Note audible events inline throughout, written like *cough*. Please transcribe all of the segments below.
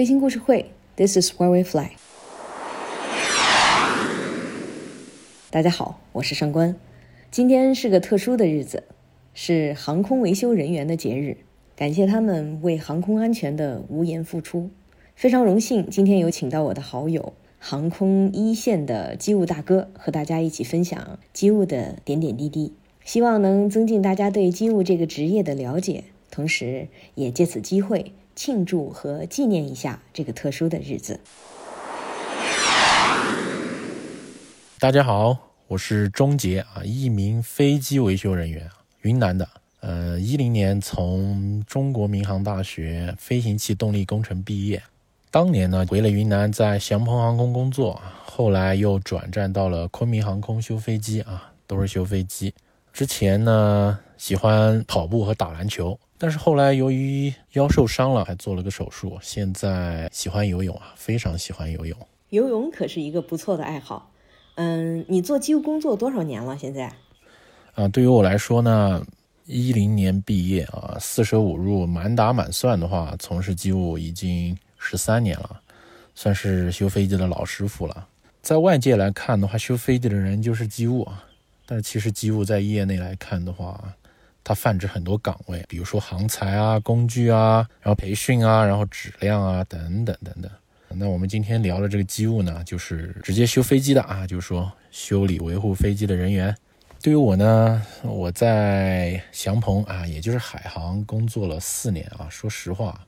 飞行故事会，This is where we fly。大家好，我是上官。今天是个特殊的日子，是航空维修人员的节日，感谢他们为航空安全的无言付出。非常荣幸，今天有请到我的好友，航空一线的机务大哥，和大家一起分享机务的点点滴滴。希望能增进大家对机务这个职业的了解，同时也借此机会庆祝和纪念一下这个特殊的日子。大家好，我是钟杰啊，一名飞机维修人员，云南的。呃，一零年从中国民航大学飞行器动力工程毕业，当年呢回了云南，在祥鹏航空工作，后来又转战到了昆明航空修飞机啊，都是修飞机。之前呢，喜欢跑步和打篮球，但是后来由于腰受伤了，还做了个手术。现在喜欢游泳啊，非常喜欢游泳。游泳可是一个不错的爱好。嗯，你做机务工作多少年了？现在？啊，对于我来说呢，一零年毕业啊，四舍五入，满打满算的话，从事机务已经十三年了，算是修飞机的老师傅了。在外界来看的话，修飞机的人就是机务啊。但是其实机务在业内来看的话，它泛指很多岗位，比如说航材啊、工具啊，然后培训啊，然后质量啊等等等等。那我们今天聊的这个机务呢，就是直接修飞机的啊，就是说修理维护飞机的人员。对于我呢，我在祥鹏啊，也就是海航工作了四年啊。说实话，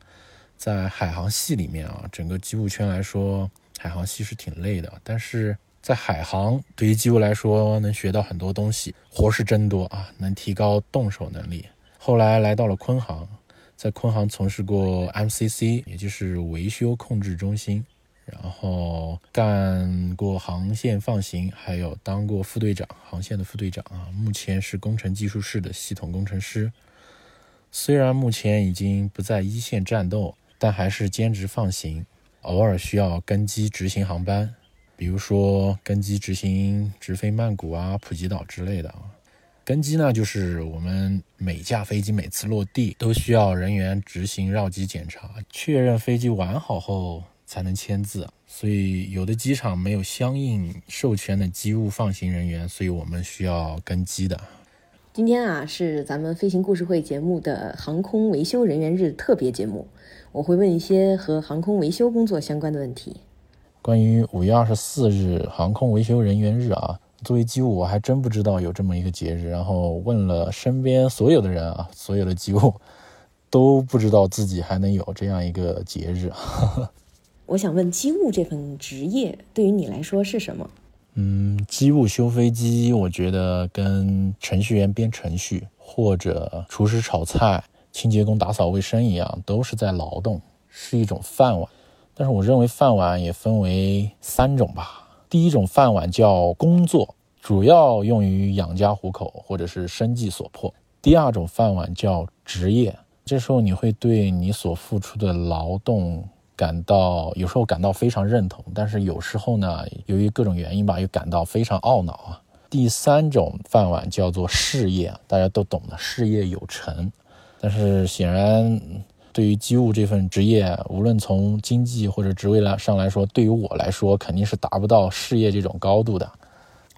在海航系里面啊，整个机务圈来说，海航系是挺累的，但是。在海航，对于机务来说，能学到很多东西，活是真多啊，能提高动手能力。后来来到了昆航，在昆航从事过 MCC，也就是维修控制中心，然后干过航线放行，还有当过副队长，航线的副队长啊。目前是工程技术室的系统工程师。虽然目前已经不在一线战斗，但还是兼职放行，偶尔需要跟机执行航班。比如说跟机执行直飞曼谷啊、普吉岛之类的啊，跟机呢就是我们每架飞机每次落地都需要人员执行绕机检查，确认飞机完好后才能签字。所以有的机场没有相应授权的机务放行人员，所以我们需要跟机的。今天啊是咱们飞行故事会节目的航空维修人员日特别节目，我会问一些和航空维修工作相关的问题。关于五月二十四日航空维修人员日啊，作为机务我还真不知道有这么一个节日。然后问了身边所有的人啊，所有的机务都不知道自己还能有这样一个节日。*laughs* 我想问，机务这份职业对于你来说是什么？嗯，机务修飞机，我觉得跟程序员编程序，或者厨师炒菜、清洁工打扫卫生一样，都是在劳动，是一种饭碗。但是我认为饭碗也分为三种吧。第一种饭碗叫工作，主要用于养家糊口或者是生计所迫。第二种饭碗叫职业，这时候你会对你所付出的劳动感到有时候感到非常认同，但是有时候呢，由于各种原因吧，又感到非常懊恼啊。第三种饭碗叫做事业，大家都懂的，事业有成。但是显然。对于机务这份职业，无论从经济或者职位来上来说，对于我来说肯定是达不到事业这种高度的。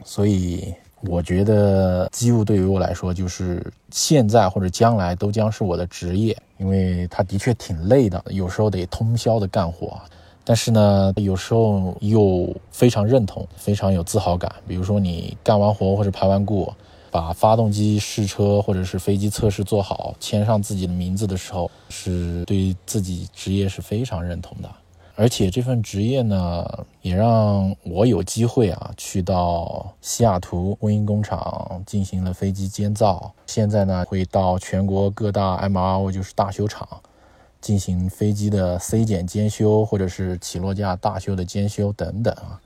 所以，我觉得机务对于我来说，就是现在或者将来都将是我的职业，因为它的确挺累的，有时候得通宵的干活。但是呢，有时候又非常认同，非常有自豪感。比如说，你干完活或者排完顾。把发动机试车或者是飞机测试做好，签上自己的名字的时候，是对自己职业是非常认同的。而且这份职业呢，也让我有机会啊，去到西雅图波音工厂进行了飞机监造。现在呢，会到全国各大 MRO，就是大修厂，进行飞机的 C 检监修，或者是起落架大修的监修等等啊。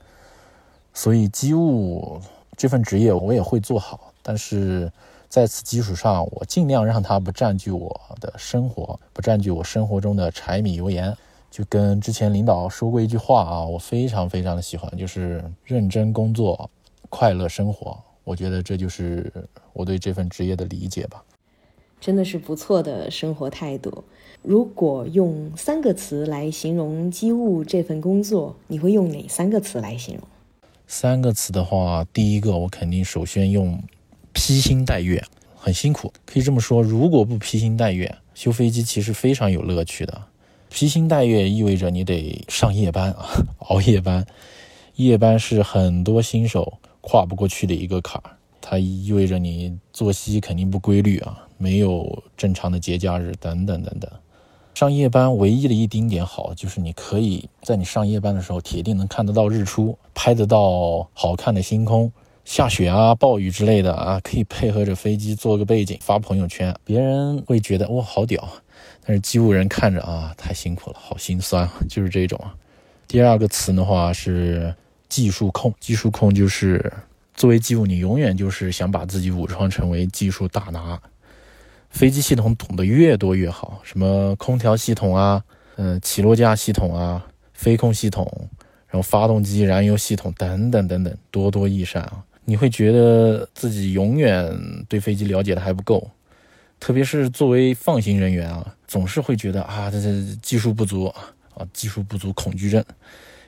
所以机务这份职业，我也会做好。但是在此基础上，我尽量让它不占据我的生活，不占据我生活中的柴米油盐。就跟之前领导说过一句话啊，我非常非常的喜欢，就是认真工作，快乐生活。我觉得这就是我对这份职业的理解吧。真的是不错的生活态度。如果用三个词来形容机务这份工作，你会用哪三个词来形容？三个词的话，第一个我肯定首先用披星戴月，很辛苦，可以这么说。如果不披星戴月，修飞机其实非常有乐趣的。披星戴月意味着你得上夜班啊，*laughs* 熬夜班。夜班是很多新手跨不过去的一个坎儿，它意味着你作息肯定不规律啊，没有正常的节假日等等等等。上夜班唯一的一丁点好，就是你可以在你上夜班的时候，铁定能看得到日出，拍得到好看的星空。下雪啊、暴雨之类的啊，可以配合着飞机做个背景发朋友圈，别人会觉得哇好屌。但是机务人看着啊，太辛苦了，好心酸，就是这种啊。第二个词的话是技术控，技术控就是作为机务，你永远就是想把自己武装成为技术大拿。飞机系统懂得越多越好，什么空调系统啊，嗯，起落架系统啊，飞控系统，然后发动机燃油系统等等等等，多多益善啊！你会觉得自己永远对飞机了解的还不够，特别是作为放行人员啊，总是会觉得啊，这这技术不足啊，技术不足恐惧症，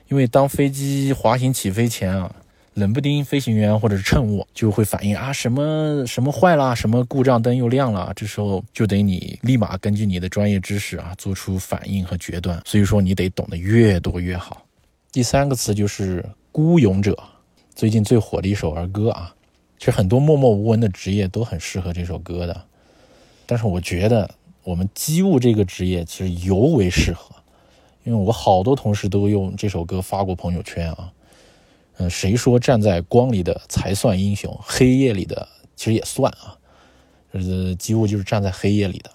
因为当飞机滑行起飞前啊。冷不丁，飞行员或者是乘务就会反应啊，什么什么坏了，什么故障灯又亮了，这时候就得你立马根据你的专业知识啊，做出反应和决断。所以说，你得懂得越多越好。第三个词就是孤勇者，最近最火的一首儿歌啊，其实很多默默无闻的职业都很适合这首歌的。但是我觉得我们机务这个职业其实尤为适合，因为我好多同事都用这首歌发过朋友圈啊。嗯，谁说站在光里的才算英雄？黑夜里的其实也算啊。呃，机务就是站在黑夜里的，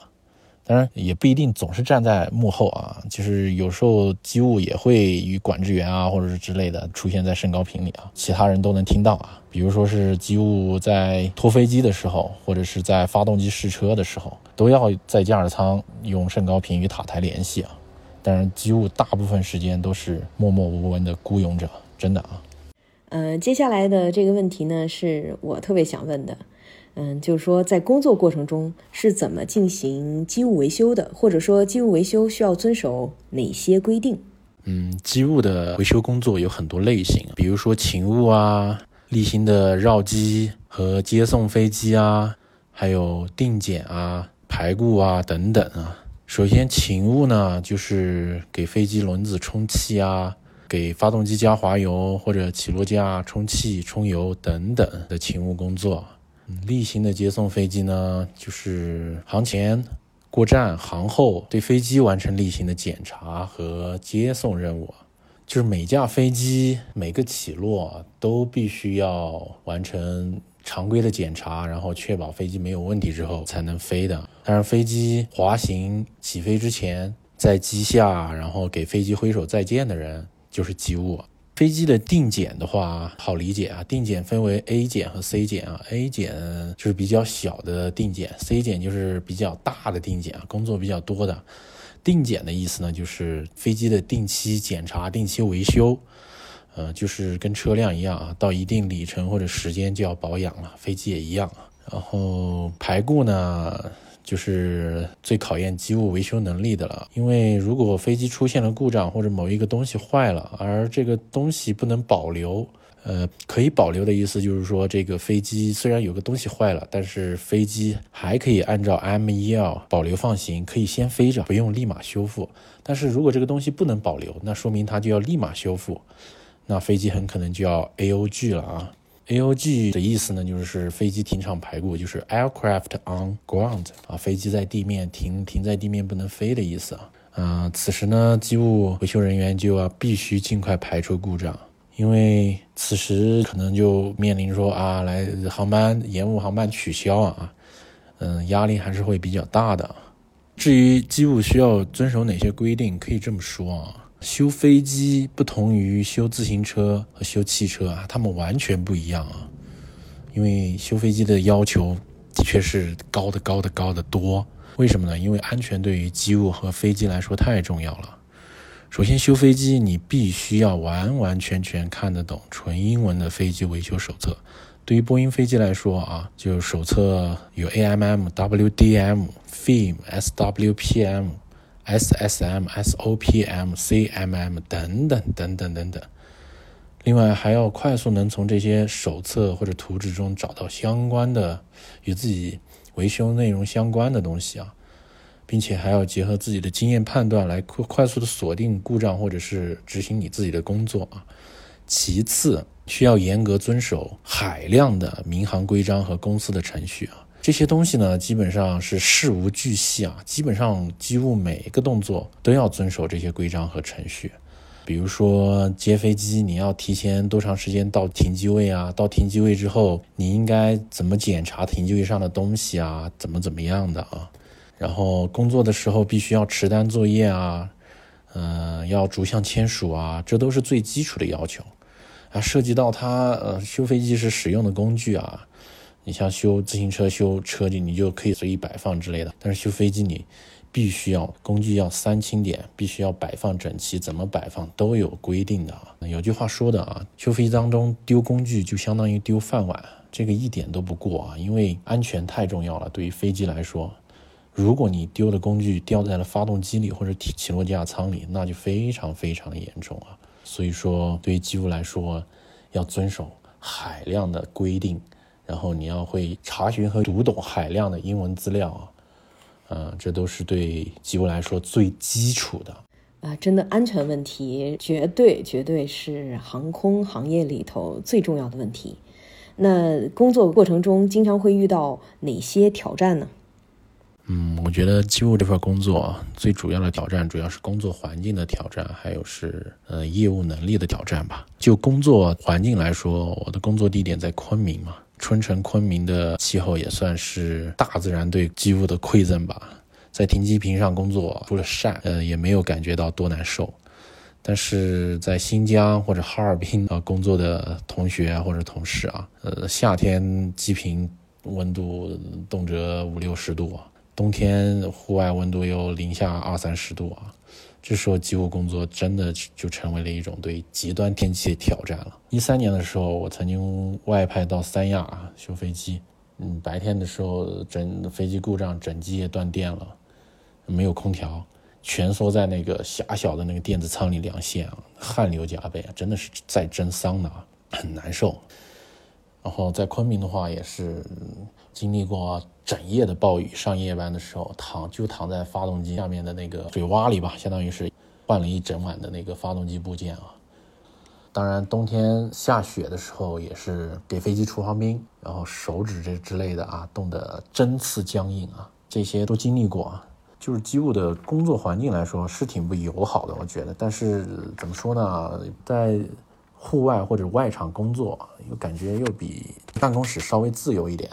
当然也不一定总是站在幕后啊。就是有时候机务也会与管制员啊，或者是之类的出现在升高频里啊，其他人都能听到啊。比如说是机务在拖飞机的时候，或者是在发动机试车的时候，都要在驾驶舱用升高频与塔台联系啊。当然，机务大部分时间都是默默无闻的孤勇者，真的啊。呃，接下来的这个问题呢，是我特别想问的，嗯，就是说在工作过程中是怎么进行机务维修的，或者说机务维修需要遵守哪些规定？嗯，机务的维修工作有很多类型，比如说勤务啊、例行的绕机和接送飞机啊，还有定检啊、排固啊等等啊。首先，勤务呢，就是给飞机轮子充气啊。给发动机加滑油或者起落架充气、充油等等的勤务工作。例行的接送飞机呢，就是航前、过站、航后对飞机完成例行的检查和接送任务。就是每架飞机每个起落都必须要完成常规的检查，然后确保飞机没有问题之后才能飞的。当然，飞机滑行起飞之前，在机下然后给飞机挥手再见的人。就是机务飞机的定检的话，好理解啊。定检分为 A 检和 C 检啊。A 检就是比较小的定检，C 检就是比较大的定检啊，工作比较多的。定检的意思呢，就是飞机的定期检查、定期维修，呃，就是跟车辆一样啊，到一定里程或者时间就要保养了，飞机也一样啊。然后排故呢？就是最考验机务维修能力的了，因为如果飞机出现了故障或者某一个东西坏了，而这个东西不能保留，呃，可以保留的意思就是说，这个飞机虽然有个东西坏了，但是飞机还可以按照 MEL 保留放行，可以先飞着，不用立马修复。但是如果这个东西不能保留，那说明它就要立马修复，那飞机很可能就要 AOG 了啊。AOG 的意思呢，就是飞机停场排固，就是 aircraft on ground 啊，飞机在地面停，停在地面不能飞的意思啊。嗯，此时呢，机务维修人员就要必须尽快排除故障，因为此时可能就面临说啊，来航班延误、航班取消啊，嗯，压力还是会比较大的。至于机务需要遵守哪些规定，可以这么说啊。修飞机不同于修自行车和修汽车啊，它们完全不一样啊。因为修飞机的要求的确是高的高的高的多。为什么呢？因为安全对于机务和飞机来说太重要了。首先，修飞机你必须要完完全全看得懂纯英文的飞机维修手册，对于波音飞机来说啊，就手册有 AMM、WDM、FIM、SWPM、SSM、SOPM、CMM 等等等等等等。另外还要快速能从这些手册或者图纸中找到相关的与自己维修内容相关的东西啊，并且还要结合自己的经验判断来快快速的锁定故障或者是执行你自己的工作啊。其次，需要严格遵守海量的民航规章和公司的程序啊。这些东西呢，基本上是事无巨细啊，基本上几乎每一个动作都要遵守这些规章和程序。比如说接飞机，你要提前多长时间到停机位啊？到停机位之后，你应该怎么检查停机位上的东西啊？怎么怎么样的啊？然后工作的时候必须要持单作业啊，嗯，要逐项签署啊，这都是最基础的要求啊。涉及到它呃修飞机时使用的工具啊，你像修自行车、修车你你就可以随意摆放之类的，但是修飞机你。必须要工具要三清点，必须要摆放整齐，怎么摆放都有规定的啊。有句话说的啊，修飞机当中丢工具就相当于丢饭碗，这个一点都不过啊。因为安全太重要了，对于飞机来说，如果你丢的工具掉在了发动机里或者起起落架舱里，那就非常非常的严重啊。所以说，对于机务来说，要遵守海量的规定，然后你要会查询和读懂海量的英文资料啊。呃，这都是对机务来说最基础的啊！真的安全问题，绝对绝对是航空行业里头最重要的问题。那工作过程中经常会遇到哪些挑战呢？嗯，我觉得机务这份工作最主要的挑战，主要是工作环境的挑战，还有是呃业务能力的挑战吧。就工作环境来说，我的工作地点在昆明嘛。春城昆明的气候也算是大自然对机务的馈赠吧。在停机坪上工作，除了晒，呃，也没有感觉到多难受。但是在新疆或者哈尔滨啊工作的同学或者同事啊，呃，夏天机坪温度动辄五六十度，冬天户外温度有零下二三十度啊。这时候机务工作真的就成为了一种对极端天气的挑战了。一三年的时候，我曾经外派到三亚啊修飞机，嗯，白天的时候整飞机故障，整机也断电了，没有空调，蜷缩在那个狭小的那个电子舱里两线啊，汗流浃背啊，真的是在蒸桑拿，很难受。然后在昆明的话，也是经历过整夜的暴雨，上夜班的时候躺就躺在发动机下面的那个水洼里吧，相当于是换了一整晚的那个发动机部件啊。当然，冬天下雪的时候也是给飞机除防冰，然后手指这之类的啊，冻得针刺僵硬啊，这些都经历过啊。就是机务的工作环境来说是挺不友好的，我觉得。但是怎么说呢，在户外或者外场工作，又感觉又比办公室稍微自由一点。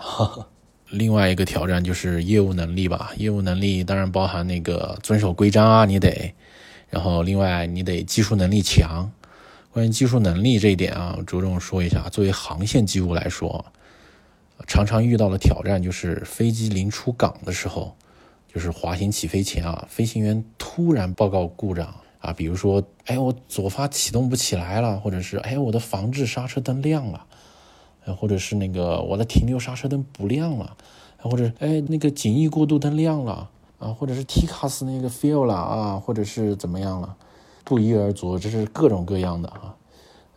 另外一个挑战就是业务能力吧，业务能力当然包含那个遵守规章啊，你得，然后另外你得技术能力强。关于技术能力这一点啊，着重说一下，作为航线机务来说，常常遇到的挑战就是飞机临出港的时候，就是滑行起飞前啊，飞行员突然报告故障。啊，比如说，哎，我左发启动不起来了，或者是，哎，我的防制刹车灯亮了，或者是那个我的停留刹车灯不亮了，或者，哎，那个简易过渡灯亮了，啊，或者是 TCAS 那个 fail 了啊，或者是怎么样了，不一而足，这是各种各样的啊。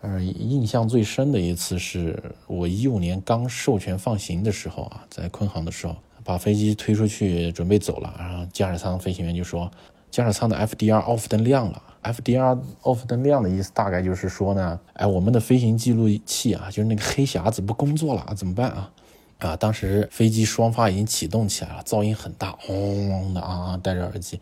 呃，印象最深的一次是我一五年刚授权放行的时候啊，在昆航的时候，把飞机推出去准备走了，然后驾驶舱飞行员就说。驾驶舱的 FDR off 灯亮了，FDR off 灯亮的意思大概就是说呢，哎，我们的飞行记录器啊，就是那个黑匣子不工作了，怎么办啊？啊，当时飞机双发已经启动起来了，噪音很大，嗡嗡的啊，戴着耳机，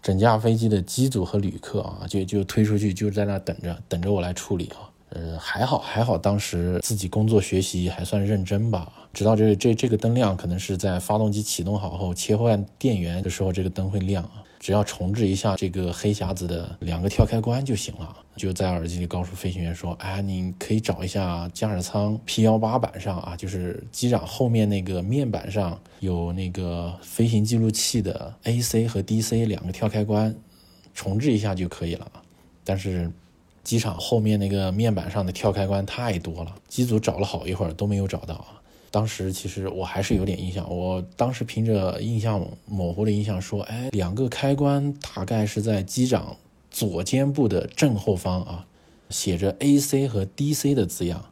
整架飞机的机组和旅客啊，就就推出去，就在那等着，等着我来处理啊。呃，还好还好，当时自己工作学习还算认真吧，知道这这这个灯亮可能是在发动机启动好后切换电源的时候，这个灯会亮啊。只要重置一下这个黑匣子的两个跳开关就行了。就在耳机里告诉飞行员说：“哎，你可以找一下驾驶舱 P 幺八板上啊，就是机长后面那个面板上有那个飞行记录器的 AC 和 DC 两个跳开关，重置一下就可以了。但是。”机场后面那个面板上的跳开关太多了，机组找了好一会儿都没有找到啊。当时其实我还是有点印象，我当时凭着印象模糊的印象说，哎，两个开关大概是在机长左肩部的正后方啊，写着 AC 和 DC 的字样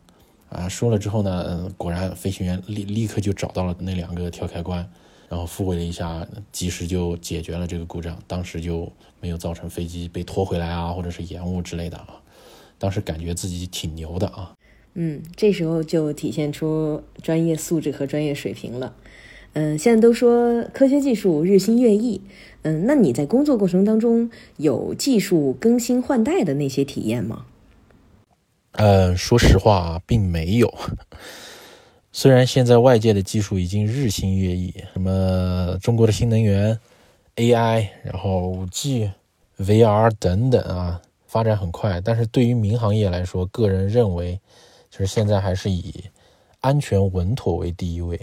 啊。说了之后呢，果然飞行员立立刻就找到了那两个跳开关，然后复位了一下，及时就解决了这个故障，当时就没有造成飞机被拖回来啊，或者是延误之类的啊。当时感觉自己挺牛的啊。嗯，这时候就体现出专业素质和专业水平了。嗯，现在都说科学技术日新月异，嗯，那你在工作过程当中有技术更新换代的那些体验吗？呃，说实话，并没有。*laughs* 虽然现在外界的技术已经日新月异，什么中国的新能源、AI，然后五 G、VR 等等啊，发展很快，但是对于民航业来说，个人认为。其实现在还是以安全稳妥为第一位，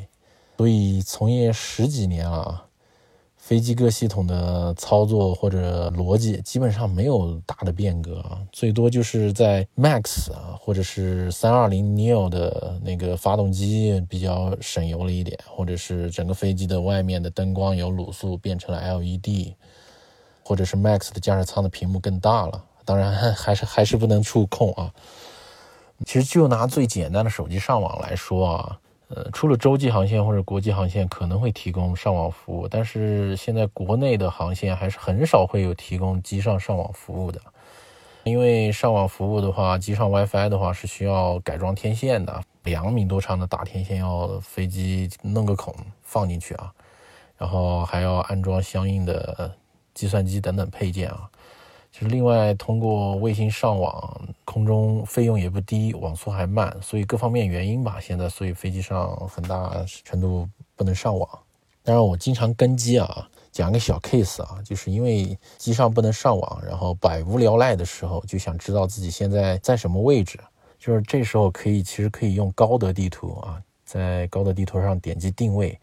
所以从业十几年了，飞机各系统的操作或者逻辑基本上没有大的变革啊，最多就是在 MAX 啊或者是三二零 neo 的那个发动机比较省油了一点，或者是整个飞机的外面的灯光由卤素变成了 LED，或者是 MAX 的驾驶舱的屏幕更大了，当然还是还是不能触控啊。其实就拿最简单的手机上网来说啊，呃，除了洲际航线或者国际航线可能会提供上网服务，但是现在国内的航线还是很少会有提供机上上网服务的。因为上网服务的话，机上 WiFi 的话是需要改装天线的，两米多长的大天线要飞机弄个孔放进去啊，然后还要安装相应的计算机等等配件啊。就，另外通过卫星上网，空中费用也不低，网速还慢，所以各方面原因吧，现在所以飞机上很大程度不能上网。当然，我经常跟机啊，讲个小 case 啊，就是因为机上不能上网，然后百无聊赖的时候，就想知道自己现在在什么位置，就是这时候可以其实可以用高德地图啊，在高德地图上点击定位，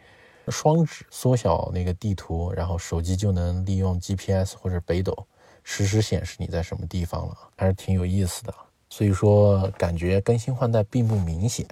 双指缩小那个地图，然后手机就能利用 GPS 或者北斗。实时显示你在什么地方了，还是挺有意思的。所以说，感觉更新换代并不明显。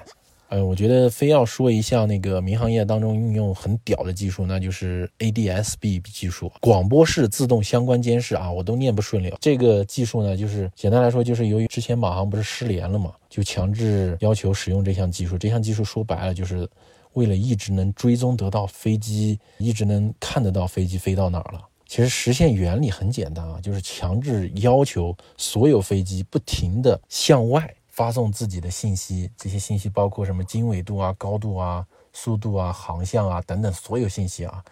呃，我觉得非要说一项那个民航业当中运用很屌的技术，那就是 ADS-B 技术，广播式自动相关监视啊，我都念不顺溜。这个技术呢，就是简单来说，就是由于之前马航不是失联了嘛，就强制要求使用这项技术。这项技术说白了，就是为了一直能追踪得到飞机，一直能看得到飞机飞到哪儿了。其实实现原理很简单啊，就是强制要求所有飞机不停地向外发送自己的信息，这些信息包括什么经纬度啊、高度啊、速度啊、航向啊等等所有信息啊，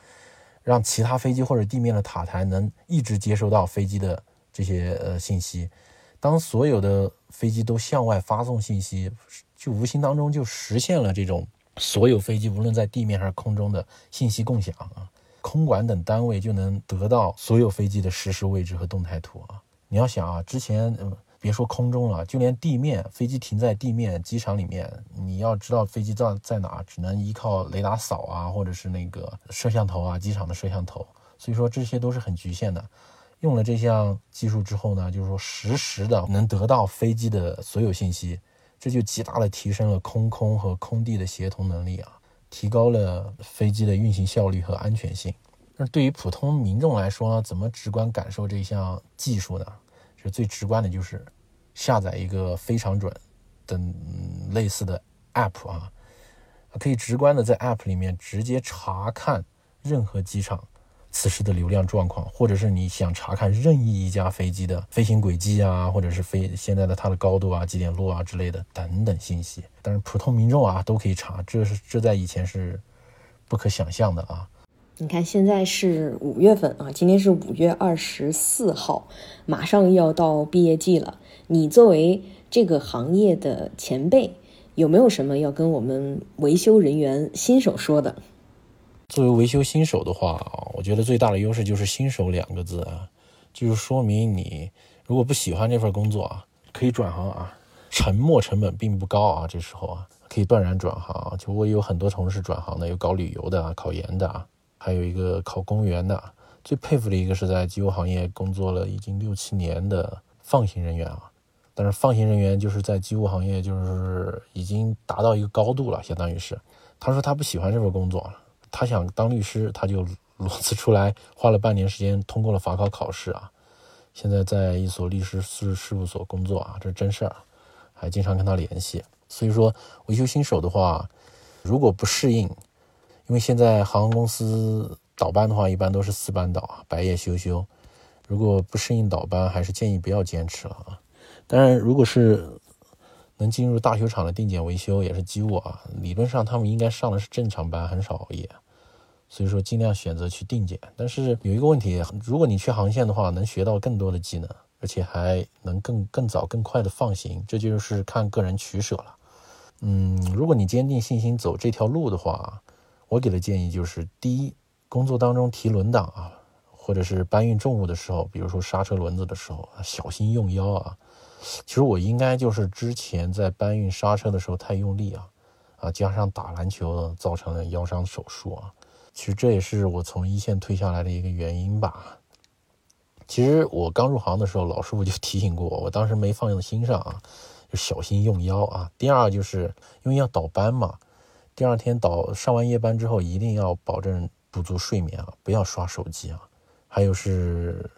让其他飞机或者地面的塔台能一直接收到飞机的这些呃信息。当所有的飞机都向外发送信息，就无形当中就实现了这种所有飞机无论在地面还是空中的信息共享啊。空管等单位就能得到所有飞机的实时位置和动态图啊！你要想啊，之前别说空中了，就连地面，飞机停在地面机场里面，你要知道飞机在在哪，只能依靠雷达扫啊，或者是那个摄像头啊，机场的摄像头。所以说这些都是很局限的。用了这项技术之后呢，就是说实时的能得到飞机的所有信息，这就极大的提升了空空和空地的协同能力啊！提高了飞机的运行效率和安全性。那对于普通民众来说呢，怎么直观感受这项技术呢？就最直观的，就是下载一个非常准等类似的 App 啊，可以直观的在 App 里面直接查看任何机场。此时的流量状况，或者是你想查看任意一架飞机的飞行轨迹啊，或者是飞现在的它的高度啊、几点落啊之类的等等信息，但是普通民众啊都可以查，这是这在以前是不可想象的啊。你看现在是五月份啊，今天是五月二十四号，马上要到毕业季了。你作为这个行业的前辈，有没有什么要跟我们维修人员新手说的？作为维修新手的话，我觉得最大的优势就是“新手”两个字啊，就是说明你如果不喜欢这份工作啊，可以转行啊，沉没成本并不高啊，这时候啊，可以断然转行。就我有很多同事转行的，有搞旅游的啊、考研的啊，还有一个考公务员的。最佩服的一个是在机务行业工作了已经六七年的放行人员啊，但是放行人员就是在机务行业就是已经达到一个高度了，相当于是。他说他不喜欢这份工作，他想当律师，他就裸辞出来，花了半年时间通过了法考考试啊。现在在一所律师事事务所工作啊，这是真事儿，还经常跟他联系。所以说，维修新手的话，如果不适应，因为现在航空公司倒班的话，一般都是四班倒啊，白夜休休。如果不适应倒班，还是建议不要坚持了啊。当然，如果是能进入大修厂的定检维修，也是机务啊，理论上他们应该上的是正常班，很少熬夜。所以说，尽量选择去定检。但是有一个问题，如果你去航线的话，能学到更多的技能，而且还能更更早、更快的放行，这就是看个人取舍了。嗯，如果你坚定信心走这条路的话，我给的建议就是：第一，工作当中提轮挡啊。或者是搬运重物的时候，比如说刹车轮子的时候，小心用腰啊。其实我应该就是之前在搬运刹车的时候太用力啊，啊，加上打篮球造成了腰伤手术啊。其实这也是我从一线退下来的一个原因吧。其实我刚入行的时候，老师傅就提醒过我，我当时没放在心上啊，就小心用腰啊。第二就是因为要倒班嘛，第二天倒上完夜班之后，一定要保证补足睡眠啊，不要刷手机啊。还有是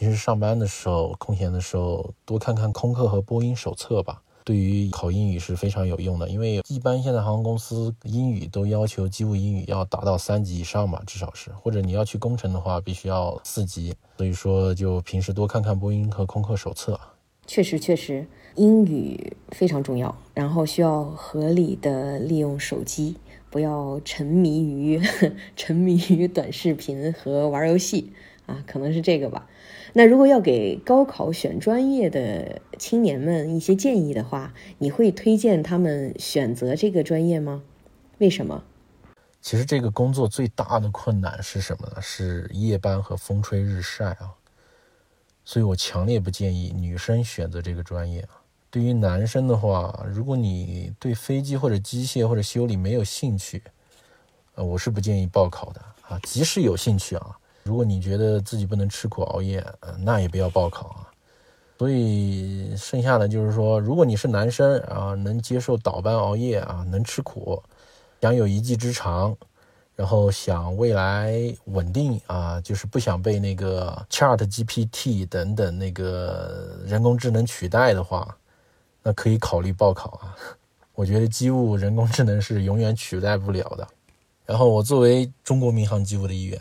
平时上班的时候，空闲的时候多看看空客和播音手册吧，对于考英语是非常有用的。因为一般现在航空公司英语都要求机务英语要达到三级以上吧，至少是，或者你要去工程的话，必须要四级。所以说，就平时多看看播音和空客手册。确实，确实，英语非常重要，然后需要合理的利用手机，不要沉迷于 *laughs* 沉迷于短视频和玩游戏。啊，可能是这个吧。那如果要给高考选专业的青年们一些建议的话，你会推荐他们选择这个专业吗？为什么？其实这个工作最大的困难是什么呢？是夜班和风吹日晒啊。所以我强烈不建议女生选择这个专业啊。对于男生的话，如果你对飞机或者机械或者修理没有兴趣，呃，我是不建议报考的啊。即使有兴趣啊。如果你觉得自己不能吃苦熬夜，那也不要报考啊。所以剩下的就是说，如果你是男生啊，能接受倒班熬夜啊，能吃苦，想有一技之长，然后想未来稳定啊，就是不想被那个 Chat GPT 等等那个人工智能取代的话，那可以考虑报考啊。*laughs* 我觉得机务人工智能是永远取代不了的。然后我作为中国民航机务的一员。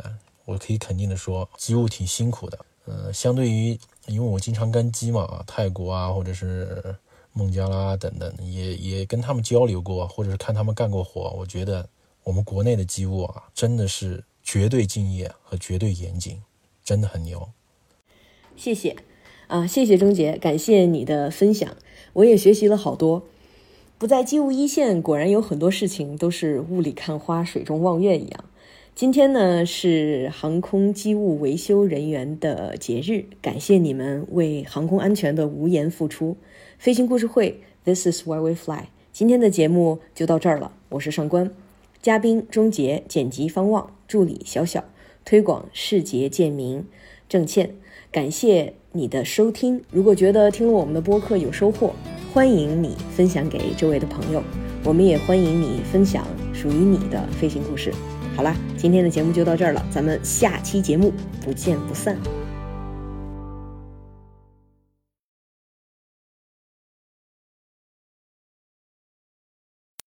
我可以肯定的说，机务挺辛苦的。呃，相对于，因为我经常跟机嘛，泰国啊，或者是孟加拉等等，也也跟他们交流过，或者是看他们干过活。我觉得我们国内的机务啊，真的是绝对敬业和绝对严谨，真的很牛。谢谢，啊，谢谢钟杰，感谢你的分享，我也学习了好多。不在机务一线，果然有很多事情都是雾里看花，水中望月一样。今天呢是航空机务维修人员的节日，感谢你们为航空安全的无言付出。飞行故事会，This is why we fly。今天的节目就到这儿了，我是上官，嘉宾钟杰，剪辑方望，助理小小，推广世杰建明，郑倩。感谢你的收听，如果觉得听了我们的播客有收获，欢迎你分享给周围的朋友，我们也欢迎你分享属于你的飞行故事。好啦，今天的节目就到这儿了，咱们下期节目不见不散。